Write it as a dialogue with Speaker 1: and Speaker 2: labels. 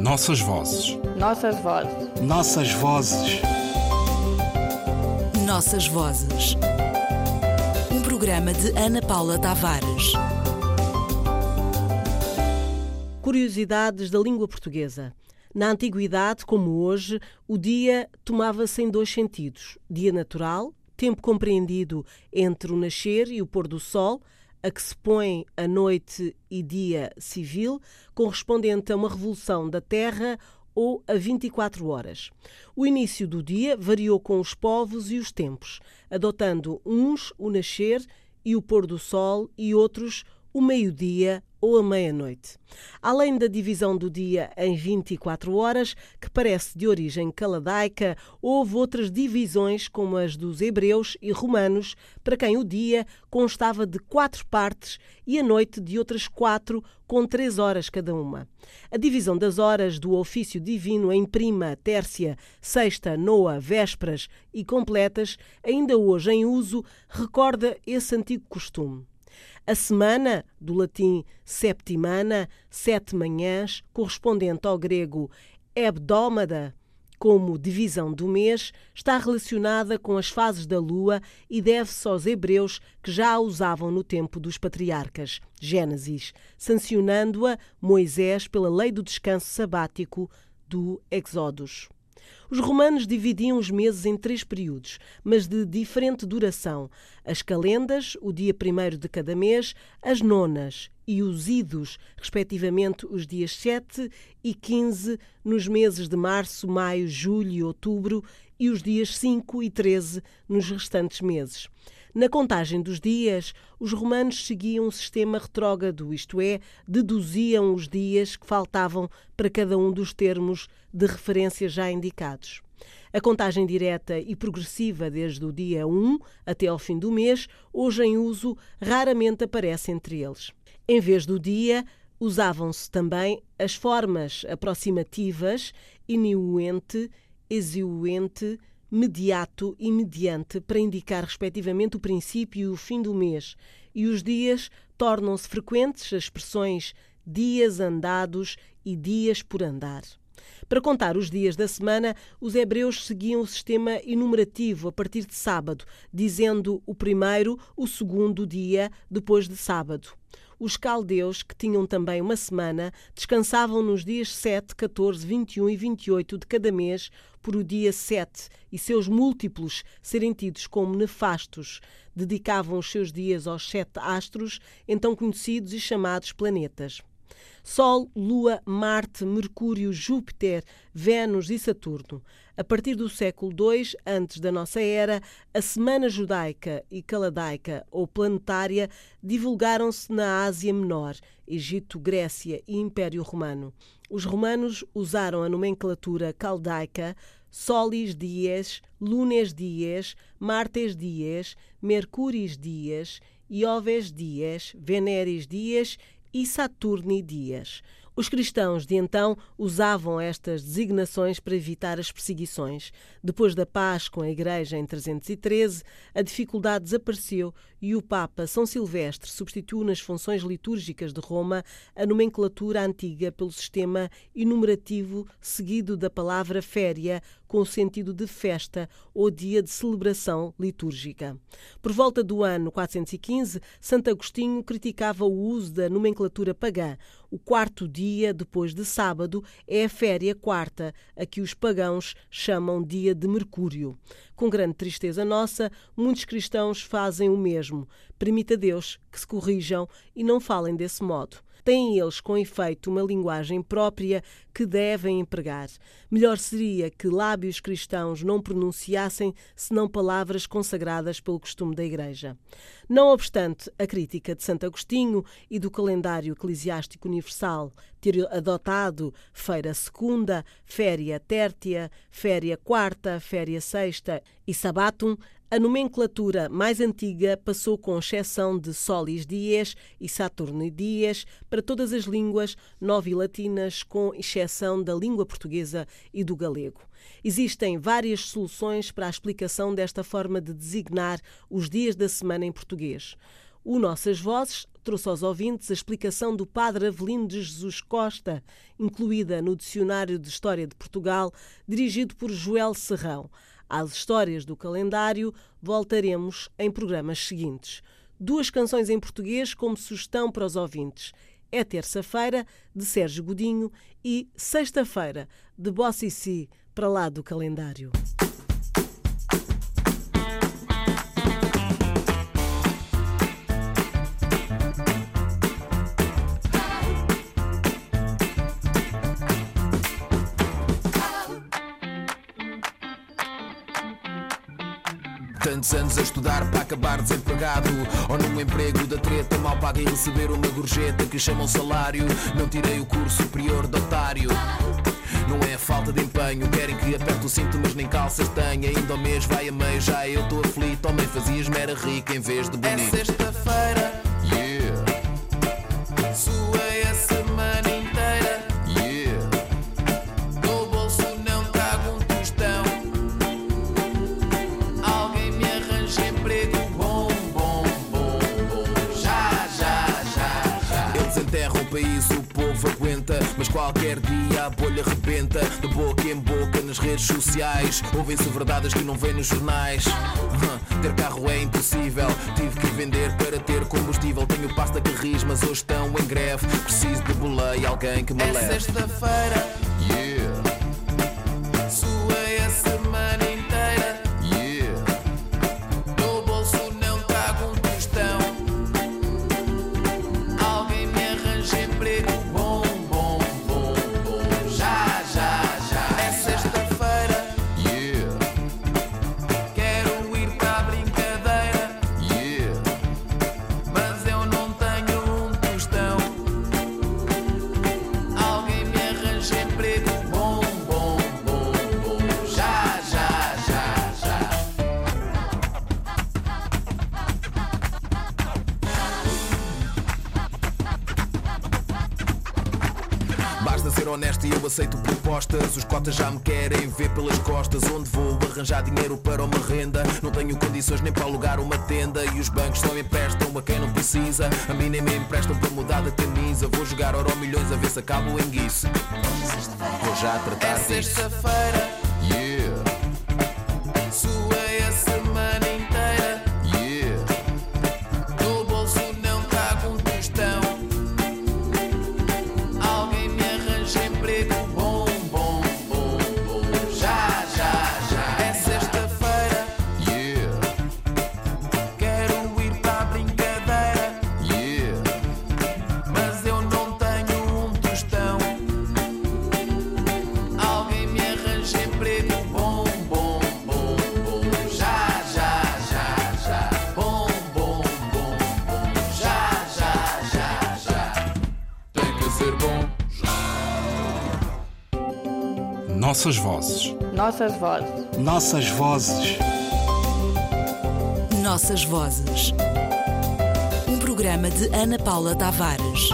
Speaker 1: Nossas vozes.
Speaker 2: Nossas vozes.
Speaker 1: Nossas vozes.
Speaker 3: Nossas vozes. Um programa de Ana Paula Tavares.
Speaker 4: Curiosidades da língua portuguesa. Na antiguidade, como hoje, o dia tomava-se em dois sentidos: dia natural, tempo compreendido entre o nascer e o pôr do sol, a que se põe a noite e dia civil, correspondente a uma revolução da Terra ou a 24 horas. O início do dia variou com os povos e os tempos, adotando uns o nascer e o pôr do sol e outros o meio-dia ou a meia-noite. Além da divisão do dia em 24 horas, que parece de origem caladaica, houve outras divisões, como as dos hebreus e romanos, para quem o dia constava de quatro partes e a noite de outras quatro, com três horas cada uma. A divisão das horas do ofício divino em prima, tércia, sexta, noa, vésperas e completas, ainda hoje em uso, recorda esse antigo costume. A semana, do latim septimana, sete manhãs, correspondente ao grego hebdómada, como divisão do mês, está relacionada com as fases da lua e deve-se aos hebreus que já a usavam no tempo dos patriarcas, Gênesis, sancionando-a Moisés pela lei do descanso sabático do Exódos. Os romanos dividiam os meses em três períodos, mas de diferente duração: as calendas, o dia primeiro de cada mês, as nonas e os idos, respectivamente os dias 7 e 15, nos meses de março, maio, julho e outubro, e os dias 5 e 13 nos restantes meses. Na contagem dos dias, os romanos seguiam um sistema retrógrado, isto é, deduziam os dias que faltavam para cada um dos termos de referência já indicados. A contagem direta e progressiva desde o dia 1 até ao fim do mês, hoje em uso, raramente aparece entre eles. Em vez do dia, usavam-se também as formas aproximativas inuente, exuente, mediato e mediante para indicar respectivamente o princípio e o fim do mês, e os dias tornam-se frequentes as expressões dias andados e dias por andar. Para contar os dias da semana, os hebreus seguiam o sistema enumerativo a partir de sábado, dizendo o primeiro, o segundo dia depois de sábado. Os caldeus, que tinham também uma semana, descansavam nos dias 7, 14, 21 e 28 de cada mês, por o dia 7 e seus múltiplos serem tidos como nefastos. Dedicavam os seus dias aos sete astros, então conhecidos e chamados planetas. Sol, Lua, Marte, Mercúrio, Júpiter, Vênus e Saturno. A partir do século II antes da nossa era, a Semana Judaica e Caladaica ou planetária divulgaram-se na Ásia Menor, Egito, Grécia e Império Romano. Os romanos usaram a nomenclatura caldaica Solis dies, Lunes dies, Martes dies, Mercuris dias, Ioves dias, Veneris dias e Saturni Dias. Os cristãos de então usavam estas designações para evitar as perseguições. Depois da paz com a Igreja em 313, a dificuldade desapareceu e o Papa São Silvestre substituiu nas funções litúrgicas de Roma a nomenclatura antiga pelo sistema enumerativo seguido da palavra féria, com o sentido de festa ou dia de celebração litúrgica. Por volta do ano 415, Santo Agostinho criticava o uso da nomenclatura pagã. O quarto dia depois de sábado é a féria quarta, a que os pagãos chamam dia de Mercúrio. Com grande tristeza nossa, muitos cristãos fazem o mesmo. Permita Deus que se corrijam e não falem desse modo. Têm eles, com efeito, uma linguagem própria que devem empregar. Melhor seria que lábios cristãos não pronunciassem senão palavras consagradas pelo costume da Igreja. Não obstante a crítica de Santo Agostinho e do calendário eclesiástico universal ter adotado feira segunda, féria tértia, féria quarta, féria sexta e sabatum, a nomenclatura mais antiga passou com exceção de Solis Dies e Saturno Dies para todas as línguas novilatinas, com exceção da língua portuguesa e do galego. Existem várias soluções para a explicação desta forma de designar os dias da semana em português. O Nossas Vozes trouxe aos ouvintes a explicação do padre Avelino de Jesus Costa, incluída no Dicionário de História de Portugal, dirigido por Joel Serrão. Às histórias do calendário voltaremos em programas seguintes. Duas canções em português como sugestão para os ouvintes. É terça-feira, de Sérgio Godinho, e sexta-feira, de Bossy para lá do calendário.
Speaker 2: Tantos anos a estudar para acabar desempregado Ou num emprego da treta mal paga e receber uma gorjeta que chamam salário Não tirei o curso superior de otário não é falta de empenho, querem que aperte o cinto, mas nem calças tenha. Ainda ao mês vai a meio, já eu estou aflito. Homem, fazias-me era rica em vez de bonito. Qualquer dia a bolha rebenta. De boca em boca nas redes sociais. Ouvem-se verdades que não vêm nos jornais. Ter carro é impossível. Tive que vender para ter combustível. Tenho pasta que ris, mas hoje estão em greve. Preciso de boleia, alguém que me
Speaker 5: É
Speaker 2: leve.
Speaker 5: sexta-feira,
Speaker 2: ser honesto e eu aceito propostas. Os cotas já me querem ver pelas costas. Onde vou arranjar dinheiro para uma renda? Não tenho condições nem para alugar uma tenda. E os bancos só emprestam a quem não precisa. A mim nem me emprestam para mudar de camisa. Vou jogar euro milhões a ver se acabo em guiço. Vou já
Speaker 5: É
Speaker 2: tratar disso.
Speaker 1: Nossas vozes.
Speaker 6: Nossas vozes.
Speaker 1: Nossas vozes.
Speaker 3: Nossas Vozes. Um programa de Ana Paula Tavares.